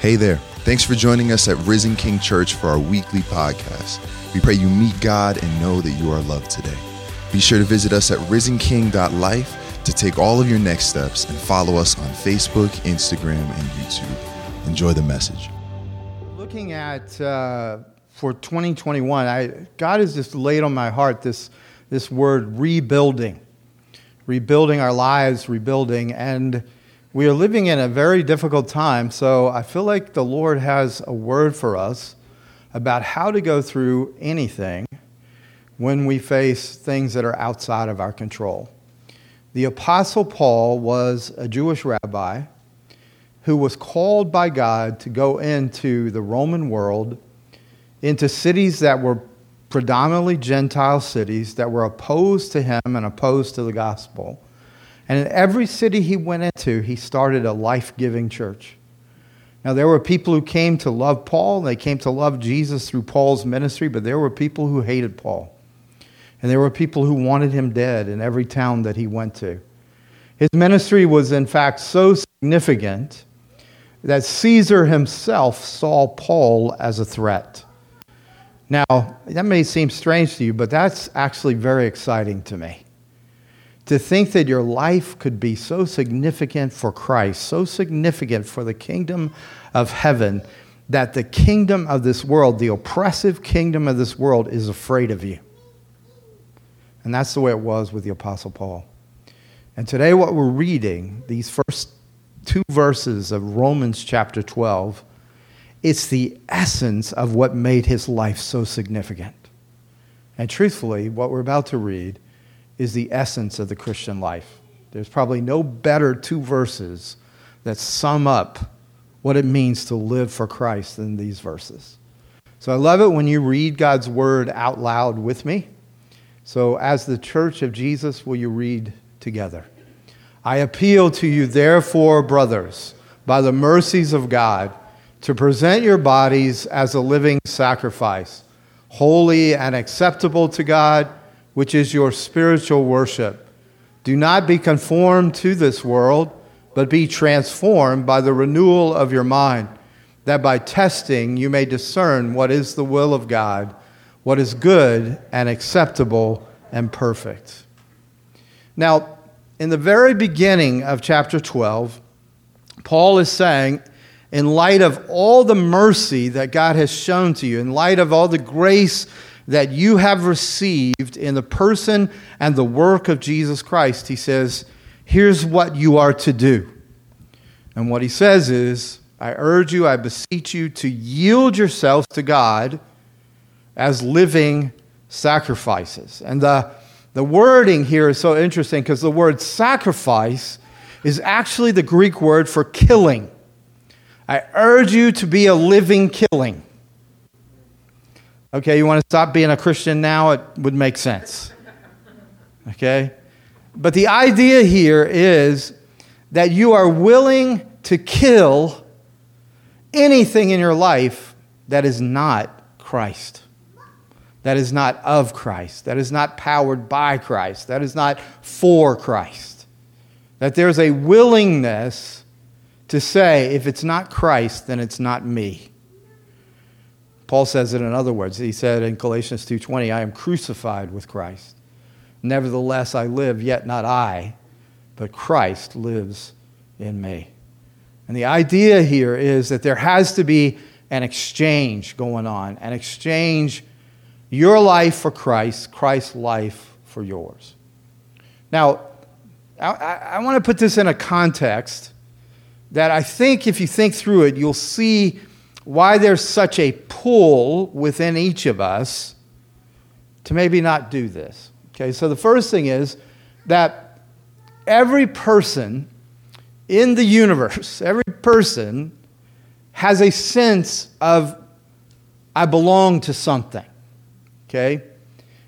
Hey there. Thanks for joining us at Risen King Church for our weekly podcast. We pray you meet God and know that you are loved today. Be sure to visit us at risenking.life to take all of your next steps and follow us on Facebook, Instagram, and YouTube. Enjoy the message. Looking at uh, for 2021, I, God has just laid on my heart this, this word rebuilding, rebuilding our lives, rebuilding. And we are living in a very difficult time, so I feel like the Lord has a word for us about how to go through anything when we face things that are outside of our control. The Apostle Paul was a Jewish rabbi who was called by God to go into the Roman world, into cities that were predominantly Gentile cities that were opposed to him and opposed to the gospel. And in every city he went into, he started a life giving church. Now, there were people who came to love Paul, they came to love Jesus through Paul's ministry, but there were people who hated Paul. And there were people who wanted him dead in every town that he went to. His ministry was, in fact, so significant that Caesar himself saw Paul as a threat. Now, that may seem strange to you, but that's actually very exciting to me to think that your life could be so significant for Christ, so significant for the kingdom of heaven, that the kingdom of this world, the oppressive kingdom of this world, is afraid of you. And that's the way it was with the Apostle Paul. And today, what we're reading, these first two verses of Romans chapter 12, it's the essence of what made his life so significant. And truthfully, what we're about to read is the essence of the Christian life. There's probably no better two verses that sum up what it means to live for Christ than these verses. So I love it when you read God's word out loud with me. So, as the church of Jesus, will you read together? I appeal to you, therefore, brothers, by the mercies of God, to present your bodies as a living sacrifice, holy and acceptable to God which is your spiritual worship. Do not be conformed to this world, but be transformed by the renewal of your mind, that by testing you may discern what is the will of God, what is good and acceptable and perfect. Now, in the very beginning of chapter 12, Paul is saying, in light of all the mercy that God has shown to you, in light of all the grace that you have received in the person and the work of Jesus Christ, he says, here's what you are to do. And what he says is, I urge you, I beseech you to yield yourselves to God as living sacrifices. And the, the wording here is so interesting because the word sacrifice is actually the Greek word for killing. I urge you to be a living killing. Okay, you want to stop being a Christian now? It would make sense. Okay? But the idea here is that you are willing to kill anything in your life that is not Christ, that is not of Christ, that is not powered by Christ, that is not for Christ. That there's a willingness to say, if it's not Christ, then it's not me. Paul says it in other words. He said in Galatians 2:20, I am crucified with Christ. Nevertheless I live, yet not I, but Christ lives in me. And the idea here is that there has to be an exchange going on, an exchange your life for Christ, Christ's life for yours. Now, I, I want to put this in a context that I think if you think through it, you'll see why there's such a pull within each of us to maybe not do this. Okay, so the first thing is that every person in the universe, every person has a sense of, I belong to something. Okay?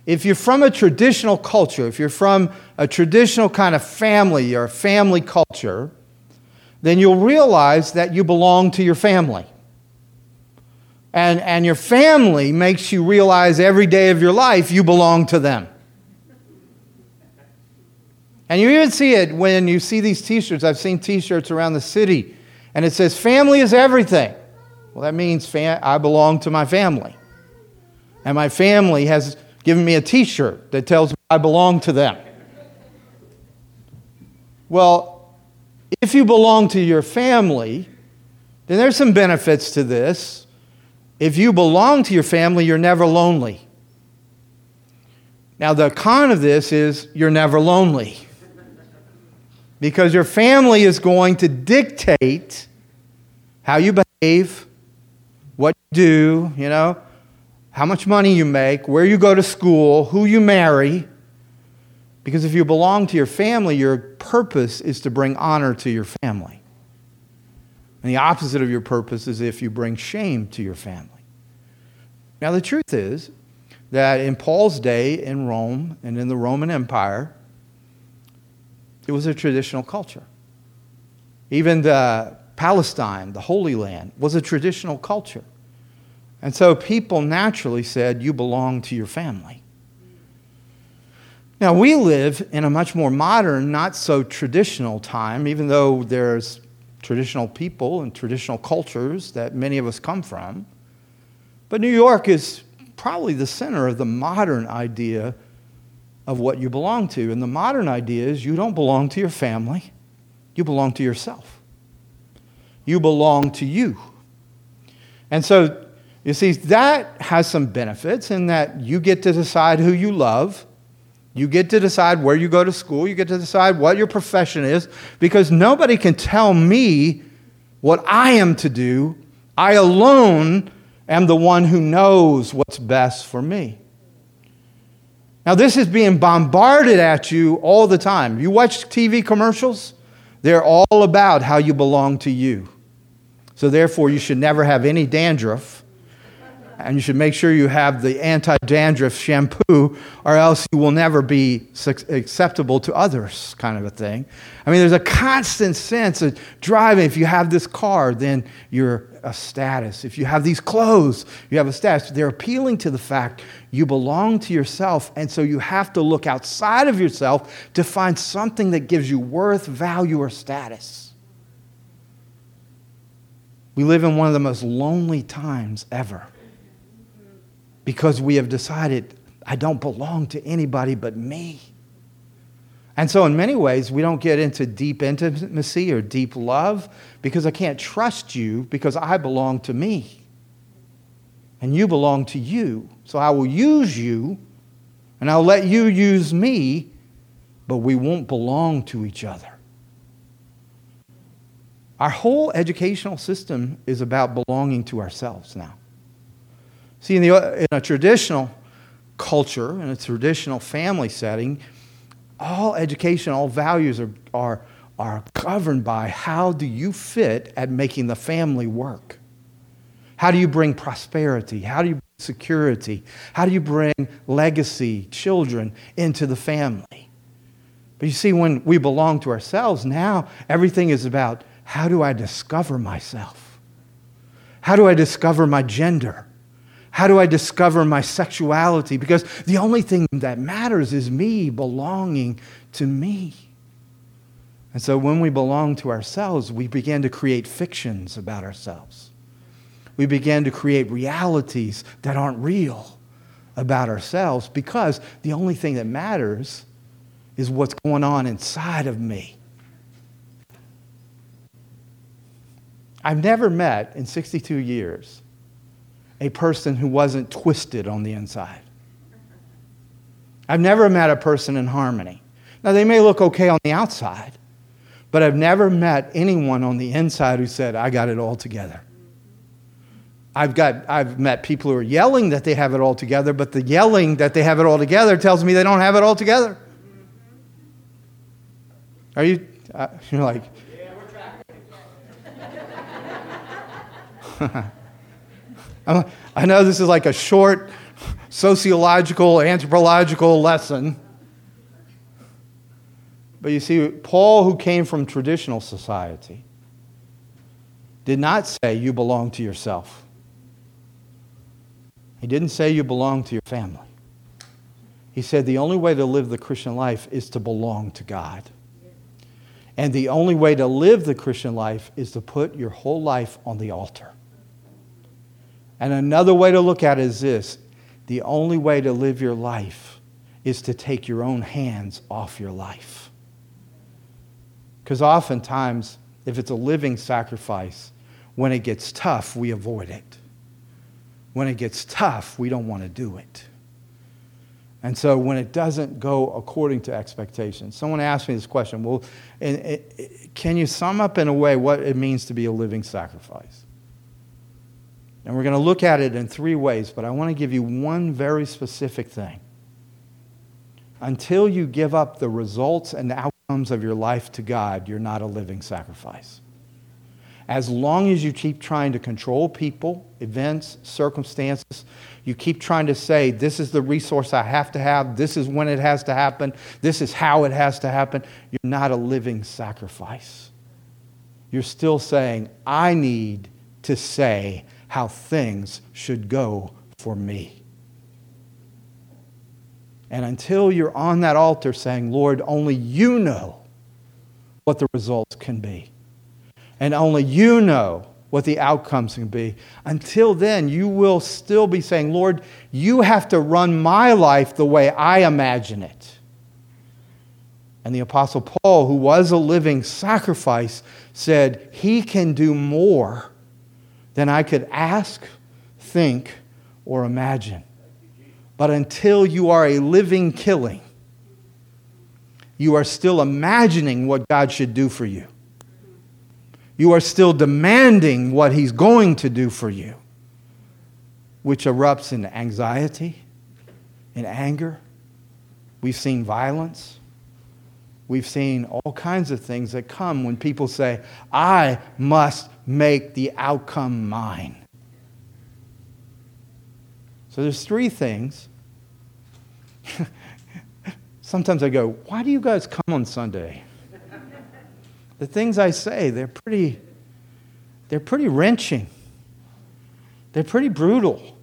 If you're from a traditional culture, if you're from a traditional kind of family or family culture, then you'll realize that you belong to your family. And, and your family makes you realize every day of your life you belong to them. And you even see it when you see these t shirts. I've seen t shirts around the city, and it says, Family is everything. Well, that means fam- I belong to my family. And my family has given me a t shirt that tells me I belong to them. Well, if you belong to your family, then there's some benefits to this. If you belong to your family, you're never lonely. Now, the con of this is you're never lonely because your family is going to dictate how you behave, what you do, you know, how much money you make, where you go to school, who you marry. Because if you belong to your family, your purpose is to bring honor to your family. And the opposite of your purpose is if you bring shame to your family. Now, the truth is that in Paul's day in Rome and in the Roman Empire, it was a traditional culture. Even the Palestine, the Holy Land, was a traditional culture. And so people naturally said, You belong to your family. Now, we live in a much more modern, not so traditional time, even though there's traditional people and traditional cultures that many of us come from. But New York is probably the center of the modern idea of what you belong to. And the modern idea is you don't belong to your family, you belong to yourself. You belong to you. And so, you see, that has some benefits in that you get to decide who you love. You get to decide where you go to school. You get to decide what your profession is because nobody can tell me what I am to do. I alone am the one who knows what's best for me. Now, this is being bombarded at you all the time. You watch TV commercials, they're all about how you belong to you. So, therefore, you should never have any dandruff and you should make sure you have the anti dandruff shampoo, or else you will never be acceptable to others, kind of a thing. I mean, there's a constant sense of driving. If you have this car, then you're a status. If you have these clothes, you have a status. They're appealing to the fact you belong to yourself, and so you have to look outside of yourself to find something that gives you worth, value, or status. We live in one of the most lonely times ever because we have decided, I don't belong to anybody but me. And so, in many ways, we don't get into deep intimacy or deep love because I can't trust you because I belong to me. And you belong to you. So I will use you and I'll let you use me, but we won't belong to each other. Our whole educational system is about belonging to ourselves now. See, in, the, in a traditional culture, in a traditional family setting, all education, all values are, are, are governed by how do you fit at making the family work? How do you bring prosperity? How do you bring security? How do you bring legacy, children into the family? But you see, when we belong to ourselves, now everything is about how do I discover myself? How do I discover my gender? How do I discover my sexuality? Because the only thing that matters is me belonging to me. And so when we belong to ourselves, we begin to create fictions about ourselves. We begin to create realities that aren't real about ourselves because the only thing that matters is what's going on inside of me. I've never met in 62 years a person who wasn't twisted on the inside. I've never met a person in harmony. Now, they may look okay on the outside, but I've never met anyone on the inside who said, I got it all together. I've, got, I've met people who are yelling that they have it all together, but the yelling that they have it all together tells me they don't have it all together. Are you, uh, you're like, yeah, I know this is like a short sociological, anthropological lesson. But you see, Paul, who came from traditional society, did not say you belong to yourself. He didn't say you belong to your family. He said the only way to live the Christian life is to belong to God. And the only way to live the Christian life is to put your whole life on the altar. And another way to look at it is this the only way to live your life is to take your own hands off your life. Because oftentimes, if it's a living sacrifice, when it gets tough, we avoid it. When it gets tough, we don't want to do it. And so when it doesn't go according to expectations, someone asked me this question well, can you sum up in a way what it means to be a living sacrifice? And we're going to look at it in three ways, but I want to give you one very specific thing. Until you give up the results and outcomes of your life to God, you're not a living sacrifice. As long as you keep trying to control people, events, circumstances, you keep trying to say, this is the resource I have to have, this is when it has to happen, this is how it has to happen, you're not a living sacrifice. You're still saying, I need to say how things should go for me. And until you're on that altar saying, Lord, only you know what the results can be, and only you know what the outcomes can be. Until then, you will still be saying, Lord, you have to run my life the way I imagine it. And the Apostle Paul, who was a living sacrifice, said, He can do more than I could ask, think, or imagine. But until you are a living killing, you are still imagining what God should do for you you are still demanding what he's going to do for you, which erupts in anxiety, in anger. We've seen violence. We've seen all kinds of things that come when people say, I must make the outcome mine. So there's three things. Sometimes I go, Why do you guys come on Sunday? the things I say, they're pretty, they're pretty wrenching. They're pretty brutal.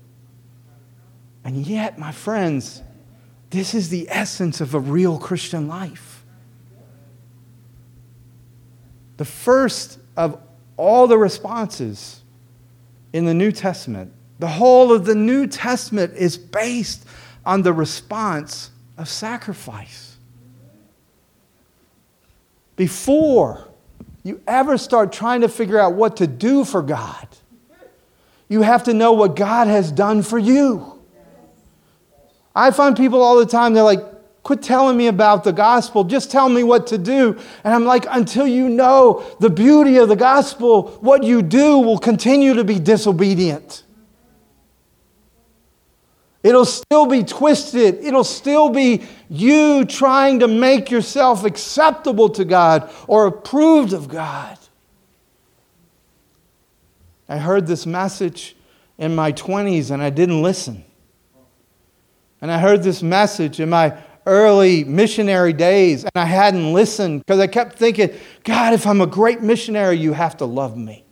And yet, my friends, this is the essence of a real Christian life. The first of all the responses in the New Testament, the whole of the New Testament is based on the response of sacrifice. Before you ever start trying to figure out what to do for God, you have to know what God has done for you. I find people all the time, they're like, quit telling me about the gospel, just tell me what to do. And I'm like, until you know the beauty of the gospel, what you do will continue to be disobedient. It'll still be twisted. It'll still be you trying to make yourself acceptable to God or approved of God. I heard this message in my 20s and I didn't listen. And I heard this message in my early missionary days and I hadn't listened because I kept thinking, God, if I'm a great missionary, you have to love me.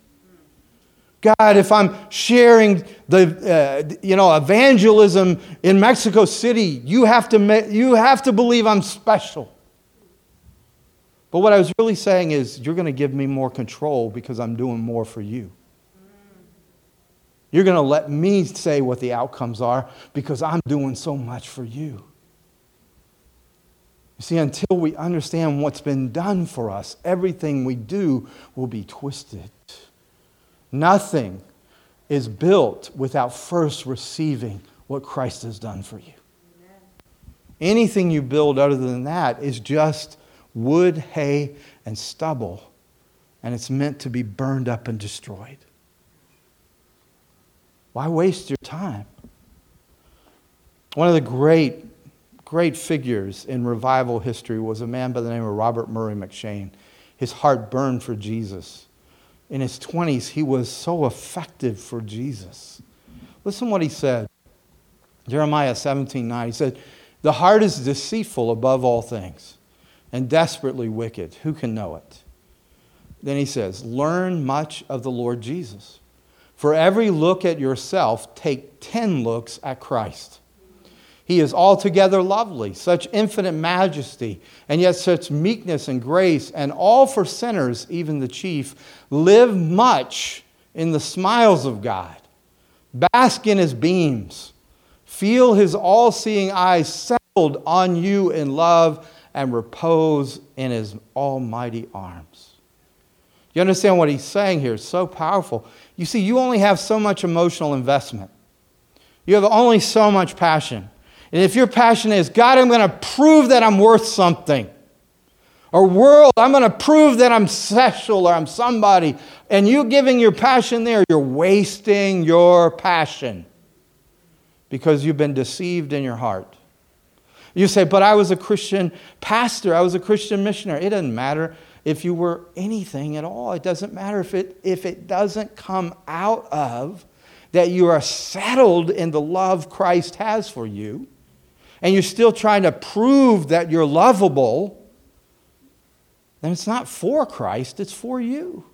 God, if I'm sharing the, uh, you know, evangelism in Mexico City, you have, to, you have to believe I'm special. But what I was really saying is, you're going to give me more control because I'm doing more for you. You're going to let me say what the outcomes are because I'm doing so much for you. You see, until we understand what's been done for us, everything we do will be twisted. Nothing is built without first receiving what Christ has done for you. Anything you build other than that is just wood, hay, and stubble, and it's meant to be burned up and destroyed. Why waste your time? One of the great, great figures in revival history was a man by the name of Robert Murray M'Cheyne. His heart burned for Jesus in his 20s, he was so effective for Jesus. Listen what he said. Jeremiah 17 9. He said, The heart is deceitful above all things and desperately wicked. Who can know it? Then he says, Learn much of the Lord Jesus. For every look at yourself, take 10 looks at Christ. He is altogether lovely, such infinite majesty, and yet such meekness and grace, and all for sinners, even the chief, live much in the smiles of God, Bask in his beams. Feel his all seeing eyes settled on you in love and repose in his almighty arms. You understand what he's saying here? It's so powerful. You see, you only have so much emotional investment, you have only so much passion. And if your passion is, God, I'm going to prove that I'm worth something, or world, I'm going to prove that I'm special or I'm somebody, and you giving your passion there, you're wasting your passion because you've been deceived in your heart. You say, but I was a Christian pastor, I was a Christian missionary. It doesn't matter if you were anything at all. It doesn't matter if it, if it doesn't come out of that you are settled in the love Christ has for you, and you're still trying to prove that you're lovable, then it's not for Christ, it's for you.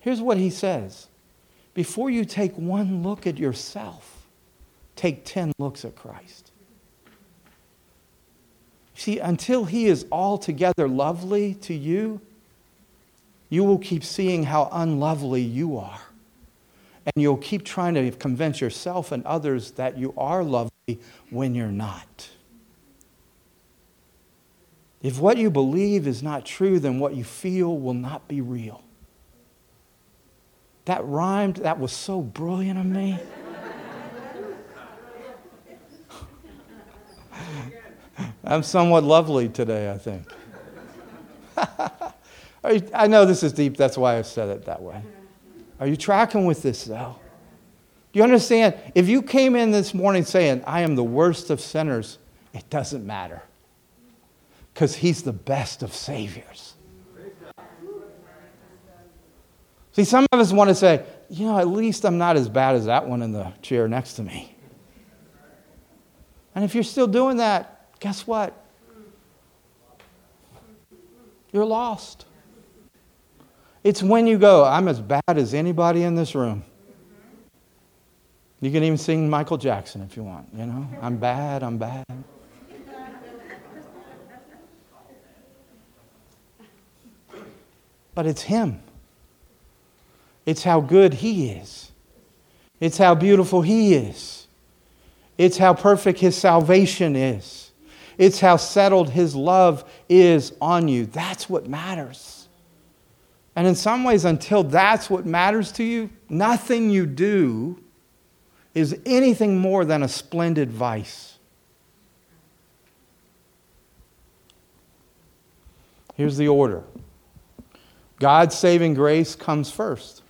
Here's what he says before you take one look at yourself, take 10 looks at Christ. See, until he is altogether lovely to you, you will keep seeing how unlovely you are. And you'll keep trying to convince yourself and others that you are lovely when you're not. If what you believe is not true, then what you feel will not be real. That rhymed, that was so brilliant of me. I'm somewhat lovely today, I think. I know this is deep, that's why I said it that way. Are you tracking with this, though? You understand? If you came in this morning saying, I am the worst of sinners, it doesn't matter. Because he's the best of saviors. See, some of us want to say, you know, at least I'm not as bad as that one in the chair next to me. And if you're still doing that, guess what? You're lost. It's when you go, I'm as bad as anybody in this room. You can even sing Michael Jackson if you want, you know? I'm bad, I'm bad. But it's Him. It's how good He is. It's how beautiful He is. It's how perfect His salvation is. It's how settled His love is on you. That's what matters. And in some ways, until that's what matters to you, nothing you do is anything more than a splendid vice. Here's the order God's saving grace comes first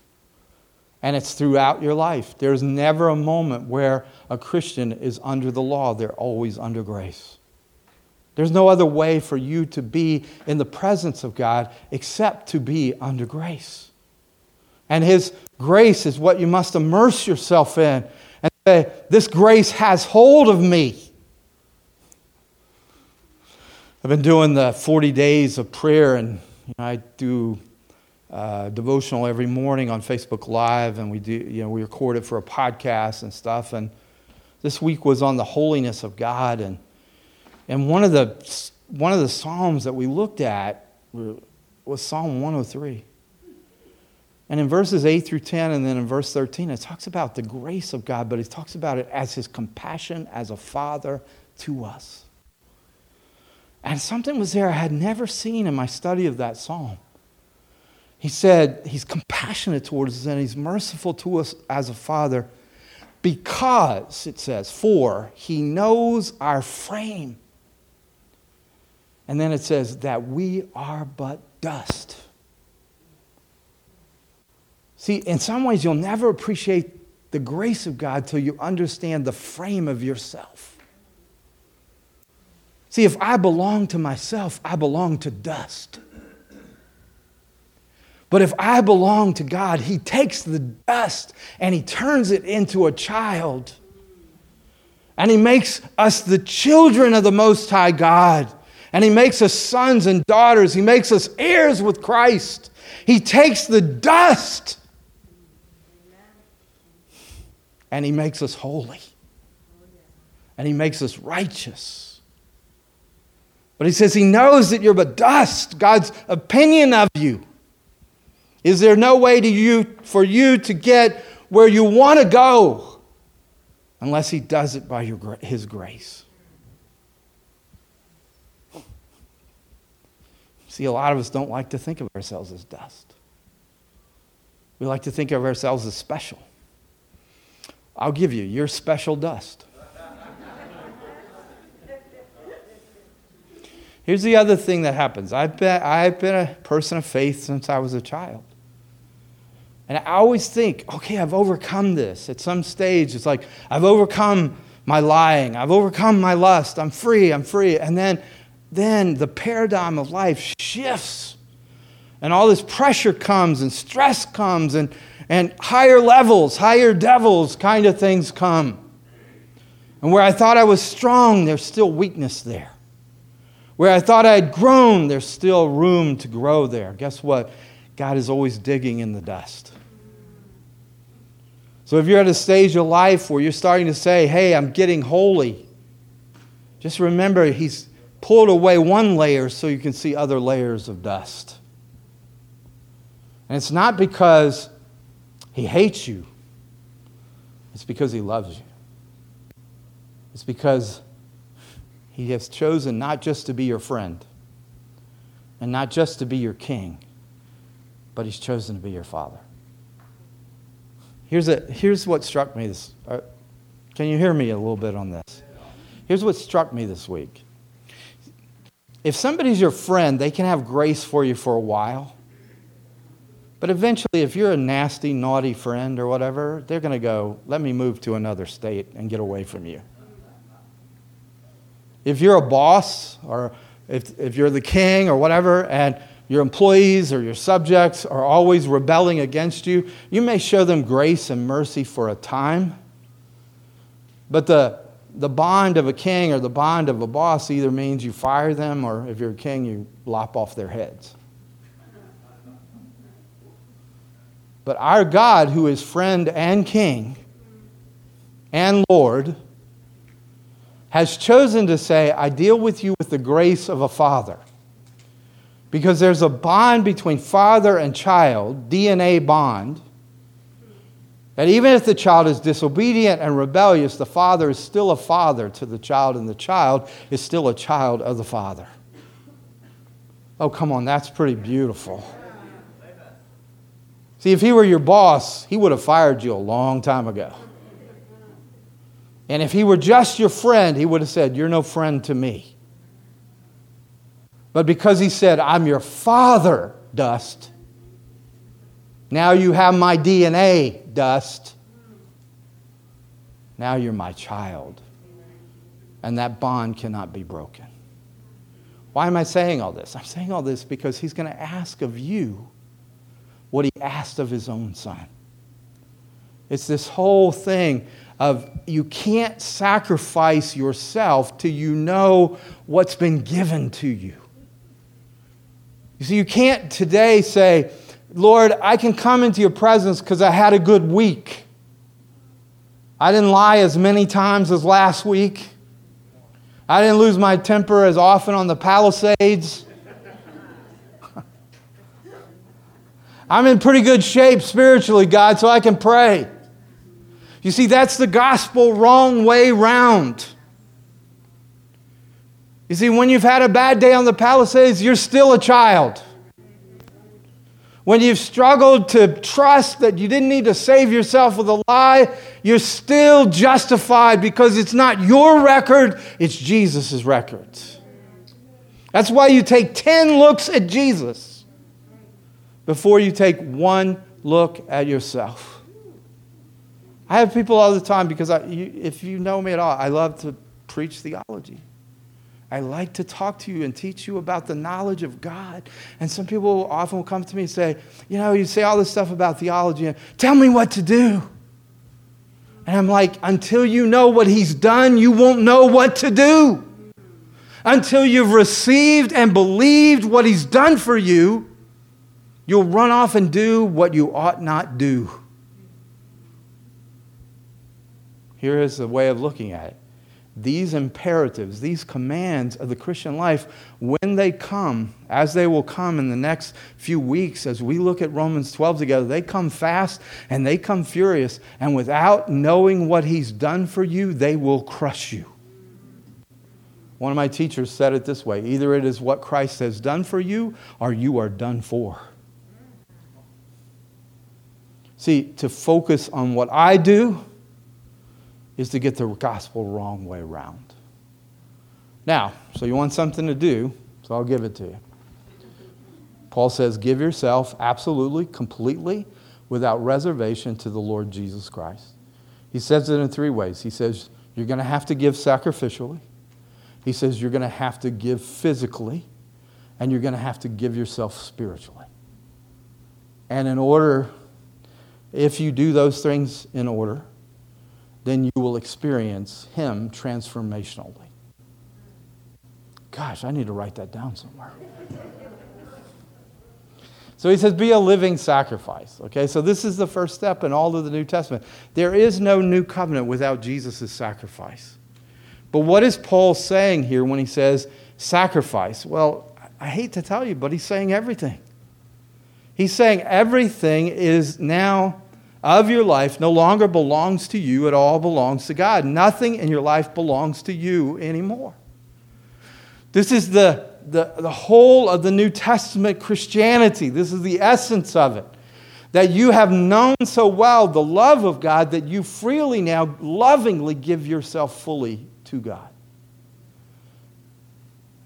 and it's throughout your life. There's never a moment where a Christian is under the law, they're always under grace. There's no other way for you to be in the presence of God except to be under grace. And His grace is what you must immerse yourself in and say, This grace has hold of me. I've been doing the 40 days of prayer, and you know, I do uh, devotional every morning on Facebook Live, and we do, you know, we record it for a podcast and stuff. And this week was on the holiness of God, and and one of the one of the psalms that we looked at was Psalm 103. And in verses 8 through 10, and then in verse 13, it talks about the grace of God, but it talks about it as his compassion as a father to us. And something was there I had never seen in my study of that psalm. He said he's compassionate towards us and he's merciful to us as a father because, it says, for he knows our frame. And then it says that we are but dust. See, in some ways, you'll never appreciate the grace of God till you understand the frame of yourself. See, if I belong to myself, I belong to dust. But if I belong to God, He takes the dust and He turns it into a child. And He makes us the children of the Most High God. And He makes us sons and daughters. He makes us heirs with Christ. He takes the dust and He makes us holy. And He makes us righteous. But He says He knows that you're but dust, God's opinion of you is there no way to you, for you to get where you want to go unless He does it by your, His grace. See, a lot of us don't like to think of ourselves as dust. We like to think of ourselves as special. I'll give you, you're special dust. Here's the other thing that happens I've been, I've been a person of faith since I was a child. And I always think, okay, I've overcome this. At some stage, it's like, I've overcome my lying, I've overcome my lust, I'm free, I'm free. And then, then the paradigm of life shifts. And all this pressure comes, and stress comes, and, and higher levels, higher devils kind of things come. And where I thought I was strong, there's still weakness there. Where I thought I had grown, there's still room to grow there. Guess what? God is always digging in the dust. So if you're at a stage of life where you're starting to say, hey, I'm getting holy, just remember He's pulled away one layer so you can see other layers of dust. And it's not because He hates you, it's because He loves you. It's because he has chosen not just to be your friend and not just to be your king, but He's chosen to be your father. Here's, a, here's what struck me this. Uh, can you hear me a little bit on this? Here's what struck me this week. If somebody's your friend, they can have grace for you for a while. But eventually, if you're a nasty, naughty friend or whatever, they're going to go, let me move to another state and get away from you. If you're a boss or if, if you're the king or whatever, and your employees or your subjects are always rebelling against you, you may show them grace and mercy for a time. But the, the bond of a king or the bond of a boss either means you fire them or if you're a king, you lop off their heads. But our God, who is friend and king and Lord, has chosen to say, I deal with you with the grace of a father. Because there's a bond between father and child, DNA bond, that even if the child is disobedient and rebellious, the father is still a father to the child, and the child is still a child of the father. Oh, come on, that's pretty beautiful. See, if he were your boss, he would have fired you a long time ago. And if he were just your friend, he would have said, You're no friend to me. But because he said, I'm your father, dust, now you have my DNA, dust. Now you're my child. And that bond cannot be broken. Why am I saying all this? I'm saying all this because he's going to ask of you what he asked of his own son. It's this whole thing of you can't sacrifice yourself till you know what's been given to you. You see, you can't today say, Lord, I can come into your presence because I had a good week. I didn't lie as many times as last week. I didn't lose my temper as often on the Palisades. I'm in pretty good shape spiritually, God, so I can pray. You see, that's the gospel wrong way round. You see, when you've had a bad day on the Palisades, you're still a child. When you've struggled to trust that you didn't need to save yourself with a lie, you're still justified because it's not your record, it's Jesus' record. That's why you take 10 looks at Jesus before you take one look at yourself. I have people all the time because I, you, if you know me at all, I love to preach theology. I like to talk to you and teach you about the knowledge of God. And some people often will come to me and say, You know, you say all this stuff about theology, and tell me what to do. And I'm like, Until you know what He's done, you won't know what to do. Until you've received and believed what He's done for you, you'll run off and do what you ought not do. Here is a way of looking at it these imperatives, these commands of the Christian life, when they come, as they will come in the next few weeks, as we look at Romans 12 together, they come fast and they come furious. And without knowing what He's done for you, they will crush you. One of my teachers said it this way either it is what Christ has done for you, or you are done for. See, to focus on what I do is to get the gospel wrong way around. Now, so you want something to do, so I'll give it to you. Paul says, Give yourself absolutely, completely, without reservation to the Lord Jesus Christ. He says it in three ways. He says, You're going to have to give sacrificially, he says, You're going to have to give physically, and you're going to have to give yourself spiritually. And in order, if you do those things in order, then you will experience Him transformationally. Gosh, I need to write that down somewhere. So he says, be a living sacrifice. Okay, so this is the first step in all of the New Testament. There is no new covenant without Jesus' sacrifice. But what is Paul saying here when he says sacrifice? Well, I hate to tell you, but he's saying everything. He's saying everything is now of your life no longer belongs to you, it all belongs to God. Nothing in your life belongs to you anymore. This is the, the, the whole of the New Testament Christianity. This is the essence of it. That you have known so well the love of God that you freely now lovingly give yourself fully to God.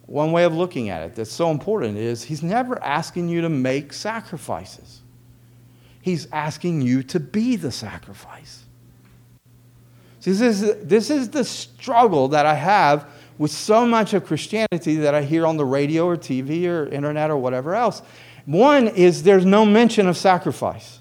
One way of looking at it that's so important is He's never asking you to make sacrifices. He's asking you to be the sacrifice. See, this is, this is the struggle that I have with so much of Christianity that I hear on the radio or TV or internet or whatever else. One is there's no mention of sacrifice.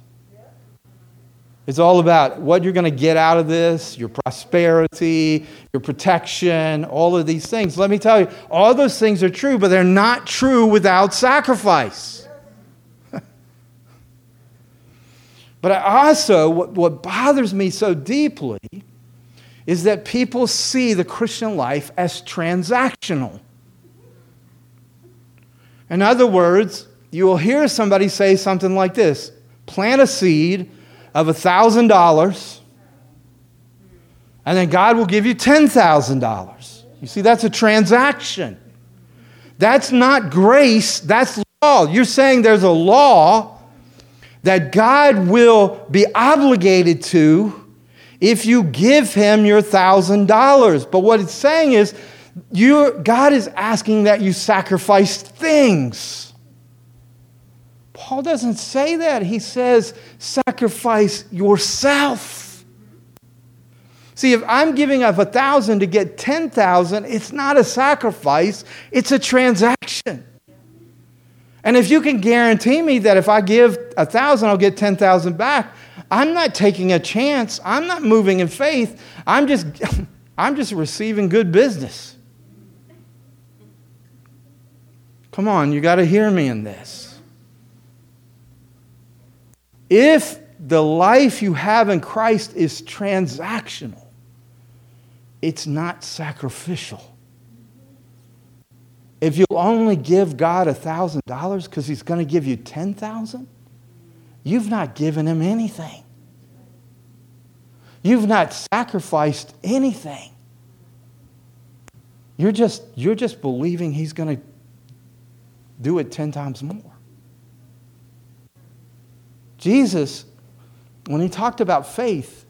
It's all about what you're going to get out of this, your prosperity, your protection, all of these things. Let me tell you, all those things are true, but they're not true without sacrifice. But I also, what, what bothers me so deeply is that people see the Christian life as transactional. In other words, you will hear somebody say something like this plant a seed of $1,000, and then God will give you $10,000. You see, that's a transaction. That's not grace, that's law. You're saying there's a law that God will be obligated to if you give him your thousand dollars. But what it's saying is, God is asking that you sacrifice things. Paul doesn't say that. He says, sacrifice yourself. See, if I'm giving up a thousand to get 10,000, it's not a sacrifice, it's a transaction. And if you can guarantee me that if I give a thousand, I'll get 10,000 back, I'm not taking a chance. I'm not moving in faith. I'm just, I'm just receiving good business. Come on, you got to hear me in this. If the life you have in Christ is transactional, it's not sacrificial. If you'll only give God a $1,000 because He's going to give you 10000 you've not given Him anything. You've not sacrificed anything. You're just, you're just believing He's going to do it 10 times more. Jesus, when He talked about faith,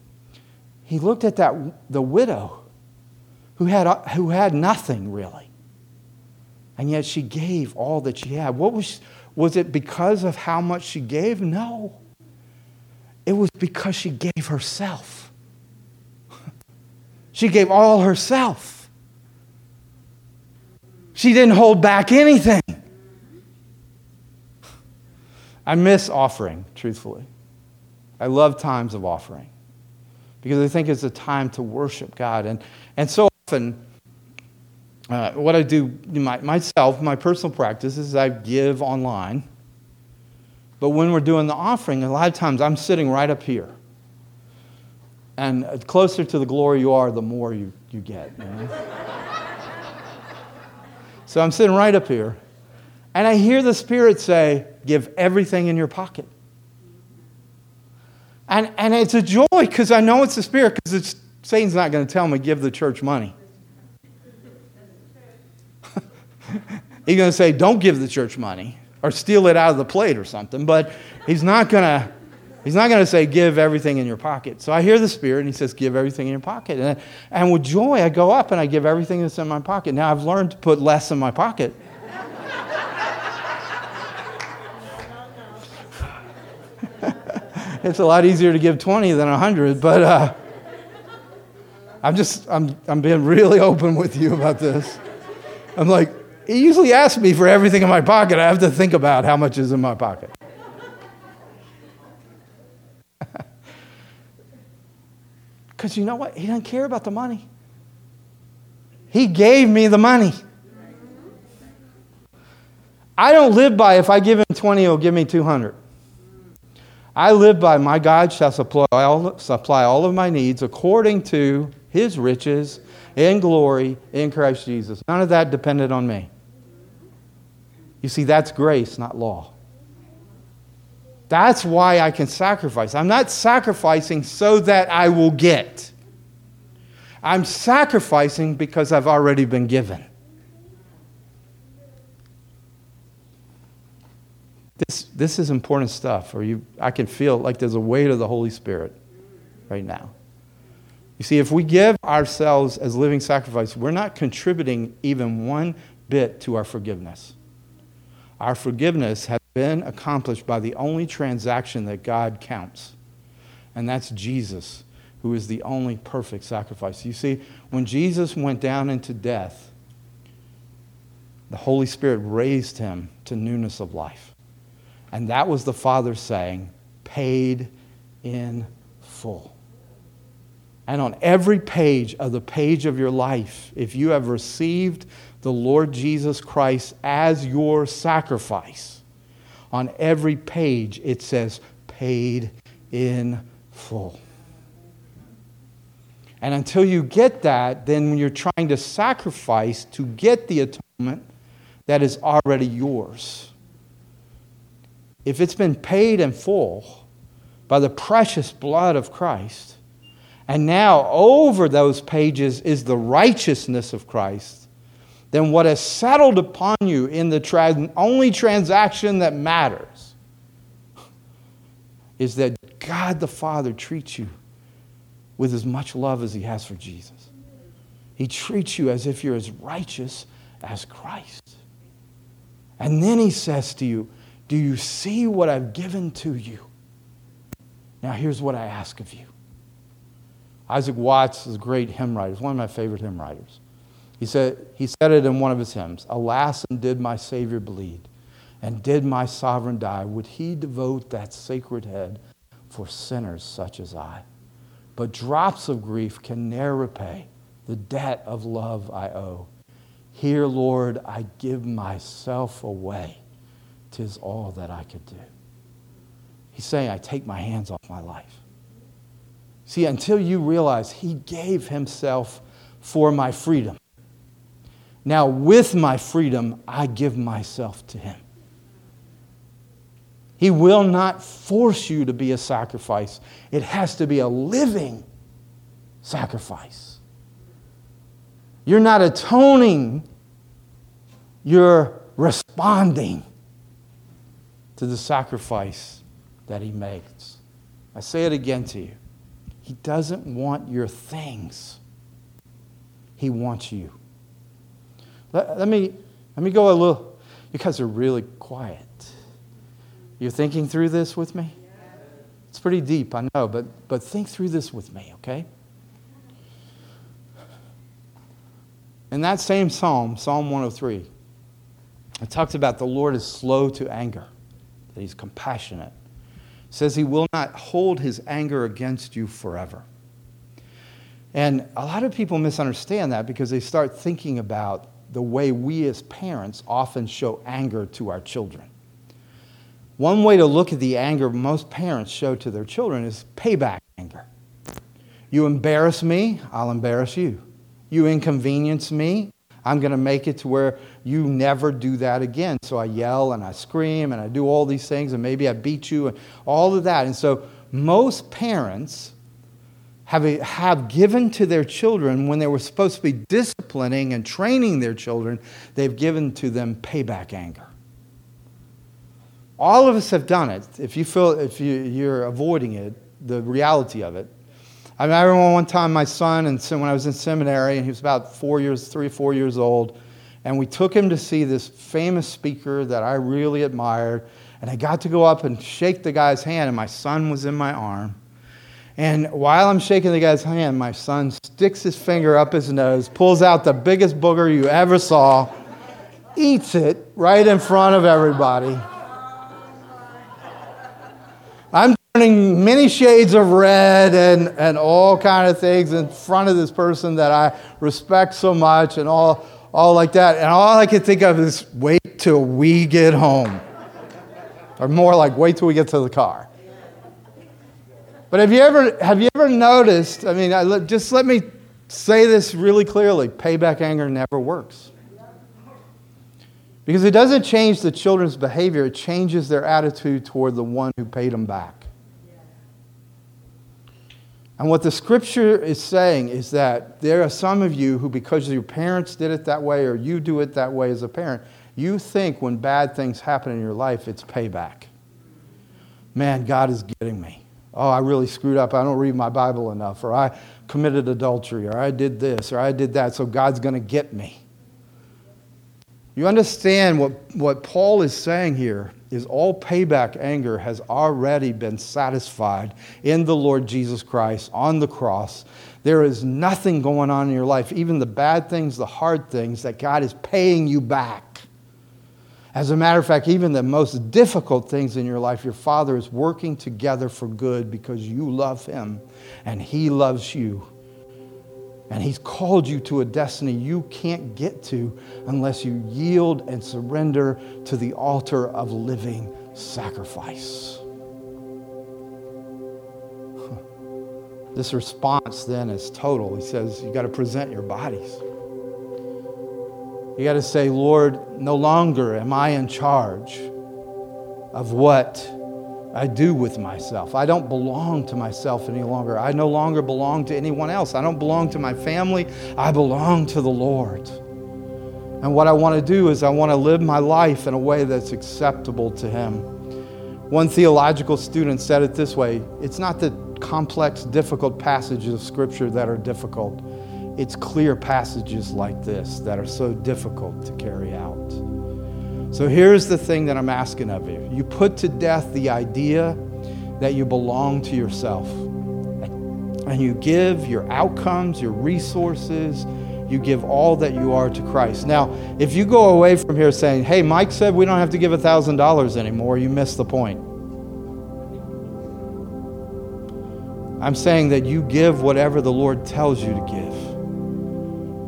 He looked at that, the widow who had, who had nothing really and yet she gave all that she had. What was, was it because of how much she gave? No. It was because she gave herself. she gave all herself. She didn't hold back anything. I miss offering, truthfully. I love times of offering because I think it's a time to worship God. And, and so often, uh, what I do my, myself, my personal practice is I give online. But when we're doing the offering, a lot of times I'm sitting right up here. And closer to the glory you are, the more you you get. You know? so I'm sitting right up here, and I hear the Spirit say, Give everything in your pocket. And, and it's a joy because I know it's the Spirit because Satan's not going to tell me, Give the church money. He's going to say, Don't give the church money or steal it out of the plate or something, but he's not going to. He's not going to say, give everything in your pocket. So I hear the Spirit, and He says, give everything in your pocket. And, and with joy, I go up and I give everything that's in my pocket. Now I've learned to put less in my pocket. it's a lot easier to give 20 than 100, but uh, I'm just, I'm, I'm being really open with you about this. I'm like, he usually asks me for everything in my pocket. I have to think about how much is in my pocket. Because you know what? He doesn't care about the money. He gave me the money. I don't live by if I give him 20, he'll give me 200. I live by my God shall supply all, supply all of my needs according to his riches in glory in Christ Jesus. None of that depended on me. You see, that's grace, not law. That's why I can sacrifice. I'm not sacrificing so that I will get. I'm sacrificing because I've already been given. This, this is important stuff, or you, I can feel like there's a weight of the Holy Spirit right now. You see, if we give ourselves as living sacrifice, we're not contributing even one bit to our forgiveness. Our forgiveness has been accomplished by the only transaction that God counts, and that's Jesus, who is the only perfect sacrifice. You see, when Jesus went down into death, the Holy Spirit raised him to newness of life. And that was the Father saying, paid in full. And on every page of the page of your life, if you have received the Lord Jesus Christ as your sacrifice, on every page it says, paid in full. And until you get that, then when you're trying to sacrifice to get the atonement that is already yours, if it's been paid in full by the precious blood of Christ, and now over those pages is the righteousness of Christ, then what has settled upon you in the tra- only transaction that matters is that God the Father treats you with as much love as He has for Jesus. He treats you as if you're as righteous as Christ. And then He says to you, Do you see what I've given to you? Now, here's what I ask of you. Isaac Watts is a great hymn writer, He's one of my favorite hymn writers. He said, he said it in one of his hymns Alas, and did my Savior bleed, and did my sovereign die, would he devote that sacred head for sinners such as I? But drops of grief can ne'er repay the debt of love I owe. Here, Lord, I give myself away. Tis all that I could do. He's saying, I take my hands off my life. See, until you realize He gave Himself for my freedom. Now, with my freedom, I give myself to Him. He will not force you to be a sacrifice, it has to be a living sacrifice. You're not atoning, you're responding to the sacrifice that He makes. I say it again to you. He doesn't want your things, He wants you. Let, let, me, let me go a little, you guys are really quiet. You're thinking through this with me? It's pretty deep, I know, but, but think through this with me, okay? In that same psalm, Psalm 103, it talks about the Lord is slow to anger, that he's compassionate. It says he will not hold his anger against you forever. And a lot of people misunderstand that because they start thinking about the way we as parents often show anger to our children. One way to look at the anger most parents show to their children is payback anger. You embarrass me, I'll embarrass you. You inconvenience me. I'm going to make it to where you never do that again. So I yell and I scream and I do all these things and maybe I beat you and all of that. And so most parents have, have given to their children when they were supposed to be disciplining and training their children, they've given to them payback anger. All of us have done it. If you feel if you, you're avoiding it, the reality of it. I remember one time my son, and so when I was in seminary, and he was about four years, three or four years old, and we took him to see this famous speaker that I really admired. And I got to go up and shake the guy's hand, and my son was in my arm. And while I'm shaking the guy's hand, my son sticks his finger up his nose, pulls out the biggest booger you ever saw, eats it right in front of everybody. I'm turning many shades of red and, and all kind of things in front of this person that I respect so much and all, all like that. And all I can think of is wait till we get home. Or more like wait till we get to the car. But have you ever, have you ever noticed? I mean, I, just let me say this really clearly payback anger never works. Because it doesn't change the children's behavior, it changes their attitude toward the one who paid them back. And what the scripture is saying is that there are some of you who, because your parents did it that way or you do it that way as a parent, you think when bad things happen in your life, it's payback. Man, God is getting me. Oh, I really screwed up. I don't read my Bible enough. Or I committed adultery. Or I did this. Or I did that. So God's going to get me. You understand what, what Paul is saying here is all payback anger has already been satisfied in the Lord Jesus Christ on the cross. There is nothing going on in your life, even the bad things, the hard things, that God is paying you back. As a matter of fact, even the most difficult things in your life, your Father is working together for good because you love Him and He loves you. And He's called you to a destiny you can't get to unless you yield and surrender to the altar of living sacrifice. This response then is total. He says, You got to present your bodies. You got to say, Lord, no longer am I in charge of what I do with myself. I don't belong to myself any longer. I no longer belong to anyone else. I don't belong to my family. I belong to the Lord. And what I want to do is I want to live my life in a way that's acceptable to Him. One theological student said it this way it's not the complex, difficult passages of Scripture that are difficult, it's clear passages like this that are so difficult to carry out. So here's the thing that I'm asking of you you put to death the idea that you belong to yourself. And you give your outcomes, your resources, you give all that you are to Christ. Now, if you go away from here saying, hey, Mike said we don't have to give $1,000 anymore, you miss the point. I'm saying that you give whatever the Lord tells you to give.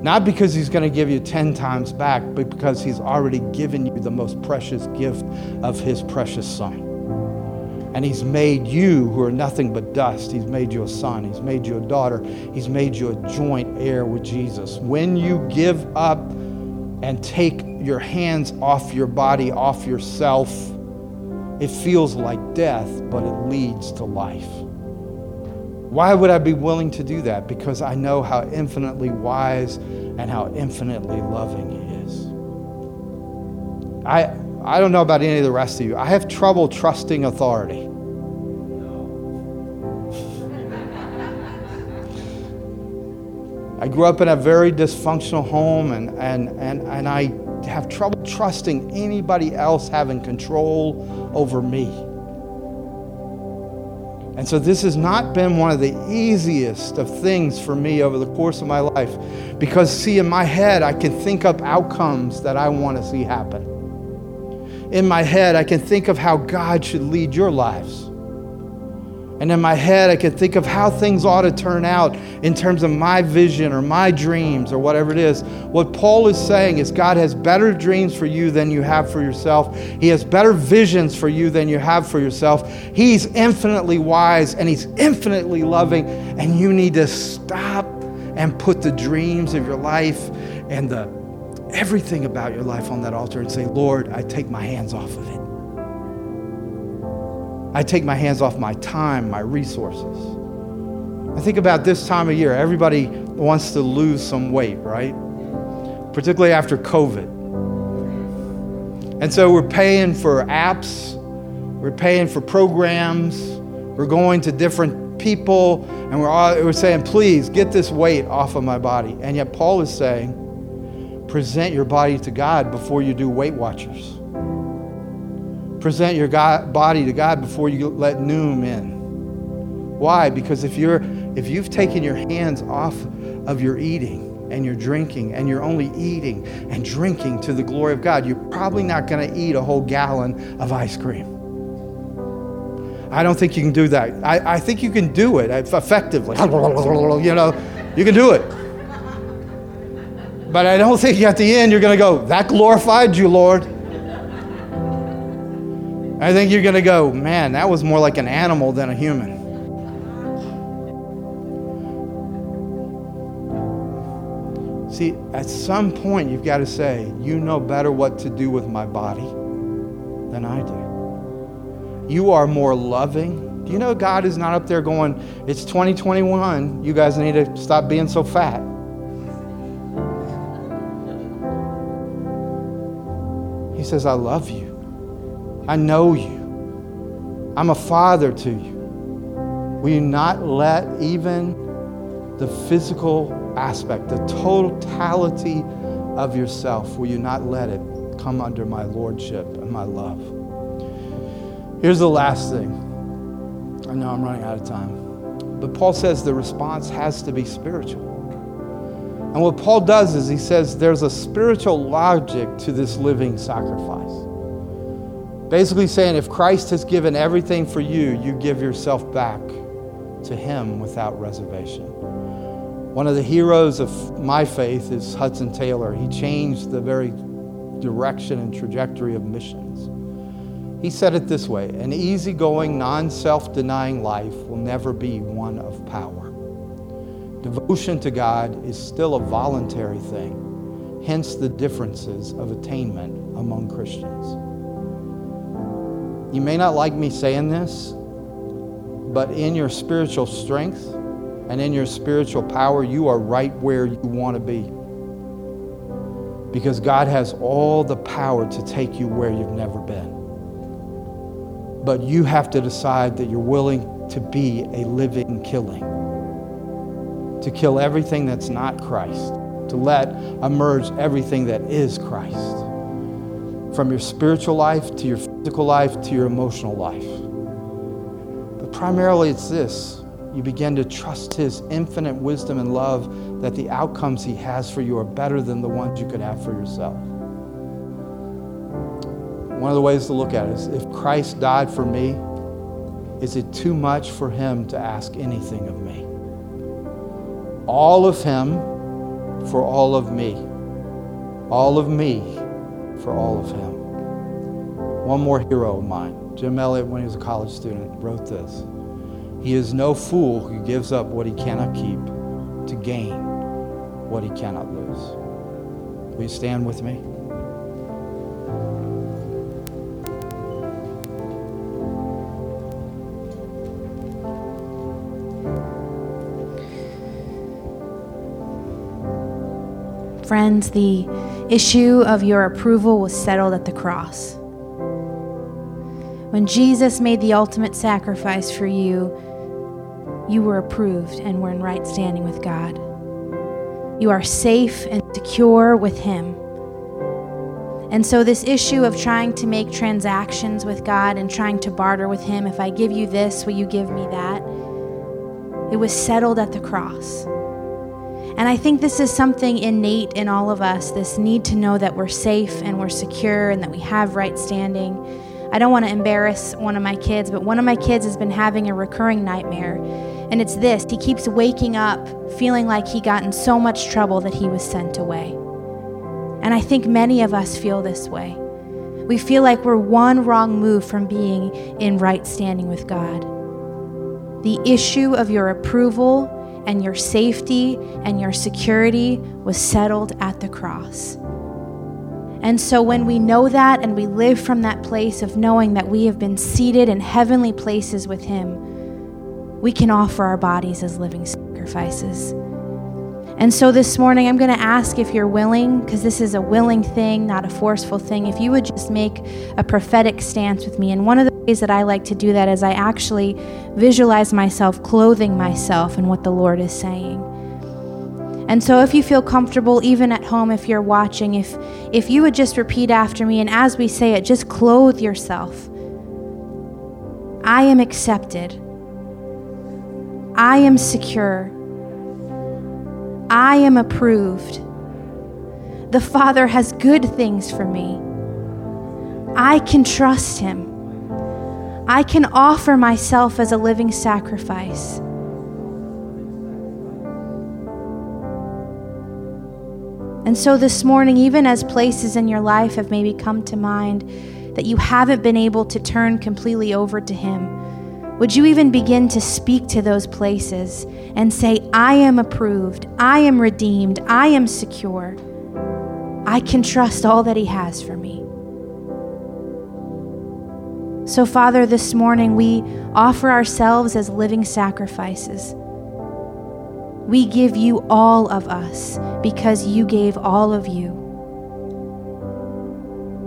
Not because he's going to give you 10 times back, but because he's already given you the most precious gift of his precious son. And he's made you, who are nothing but dust, he's made you a son, he's made you a daughter, he's made you a joint heir with Jesus. When you give up and take your hands off your body, off yourself, it feels like death, but it leads to life. Why would I be willing to do that? Because I know how infinitely wise and how infinitely loving He is. I, I don't know about any of the rest of you. I have trouble trusting authority. I grew up in a very dysfunctional home, and, and, and, and I have trouble trusting anybody else having control over me. And so this has not been one of the easiest of things for me over the course of my life because, see, in my head, I can think up outcomes that I want to see happen. In my head, I can think of how God should lead your lives. And in my head, I can think of how things ought to turn out in terms of my vision or my dreams or whatever it is. What Paul is saying is God has better dreams for you than you have for yourself. He has better visions for you than you have for yourself. He's infinitely wise and He's infinitely loving, and you need to stop and put the dreams of your life and the everything about your life on that altar and say, Lord, I take my hands off of it. I take my hands off my time, my resources. I think about this time of year. Everybody wants to lose some weight, right? Particularly after COVID. And so we're paying for apps, we're paying for programs, we're going to different people, and we're, all, we're saying, please get this weight off of my body. And yet, Paul is saying, present your body to God before you do Weight Watchers. Present your God, body to God before you let Noom in. Why? Because if you're if you've taken your hands off of your eating and your drinking and you're only eating and drinking to the glory of God, you're probably not going to eat a whole gallon of ice cream. I don't think you can do that. I, I think you can do it effectively. You know, you can do it. But I don't think at the end you're going to go, that glorified you, Lord. I think you're going to go, man, that was more like an animal than a human. See, at some point, you've got to say, You know better what to do with my body than I do. You are more loving. Do you know God is not up there going, It's 2021. You guys need to stop being so fat. He says, I love you. I know you. I'm a father to you. Will you not let even the physical aspect, the totality of yourself, will you not let it come under my lordship and my love? Here's the last thing. I know I'm running out of time. But Paul says the response has to be spiritual. And what Paul does is he says there's a spiritual logic to this living sacrifice. Basically, saying if Christ has given everything for you, you give yourself back to him without reservation. One of the heroes of my faith is Hudson Taylor. He changed the very direction and trajectory of missions. He said it this way An easygoing, non self denying life will never be one of power. Devotion to God is still a voluntary thing, hence the differences of attainment among Christians. You may not like me saying this, but in your spiritual strength, and in your spiritual power, you are right where you want to be. Because God has all the power to take you where you've never been. But you have to decide that you're willing to be a living killing, to kill everything that's not Christ, to let emerge everything that is Christ. From your spiritual life to your physical life to your emotional life. But primarily, it's this you begin to trust His infinite wisdom and love that the outcomes He has for you are better than the ones you could have for yourself. One of the ways to look at it is if Christ died for me, is it too much for Him to ask anything of me? All of Him for all of me. All of me for all of Him. One more hero of mine. Jim Elliot, when he was a college student, wrote this. He is no fool who gives up what he cannot keep to gain what he cannot lose. Will you stand with me? Friends, the issue of your approval was settled at the cross. When Jesus made the ultimate sacrifice for you, you were approved and were in right standing with God. You are safe and secure with Him. And so, this issue of trying to make transactions with God and trying to barter with Him, if I give you this, will you give me that? It was settled at the cross. And I think this is something innate in all of us this need to know that we're safe and we're secure and that we have right standing. I don't want to embarrass one of my kids, but one of my kids has been having a recurring nightmare. And it's this he keeps waking up feeling like he got in so much trouble that he was sent away. And I think many of us feel this way. We feel like we're one wrong move from being in right standing with God. The issue of your approval and your safety and your security was settled at the cross. And so, when we know that and we live from that place of knowing that we have been seated in heavenly places with Him, we can offer our bodies as living sacrifices. And so this morning, I'm going to ask if you're willing, because this is a willing thing, not a forceful thing, if you would just make a prophetic stance with me. And one of the ways that I like to do that is I actually visualize myself clothing myself in what the Lord is saying. And so if you feel comfortable even at home if you're watching if if you would just repeat after me and as we say it just clothe yourself. I am accepted. I am secure. I am approved. The Father has good things for me. I can trust him. I can offer myself as a living sacrifice. And so this morning, even as places in your life have maybe come to mind that you haven't been able to turn completely over to Him, would you even begin to speak to those places and say, I am approved, I am redeemed, I am secure, I can trust all that He has for me? So, Father, this morning we offer ourselves as living sacrifices. We give you all of us because you gave all of you.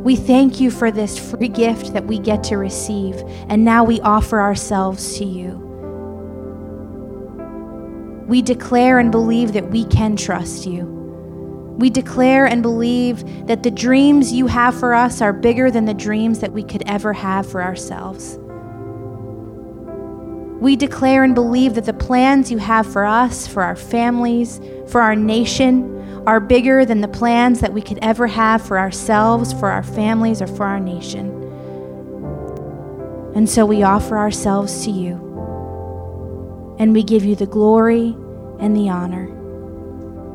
We thank you for this free gift that we get to receive, and now we offer ourselves to you. We declare and believe that we can trust you. We declare and believe that the dreams you have for us are bigger than the dreams that we could ever have for ourselves. We declare and believe that the plans you have for us, for our families, for our nation, are bigger than the plans that we could ever have for ourselves, for our families, or for our nation. And so we offer ourselves to you. And we give you the glory and the honor.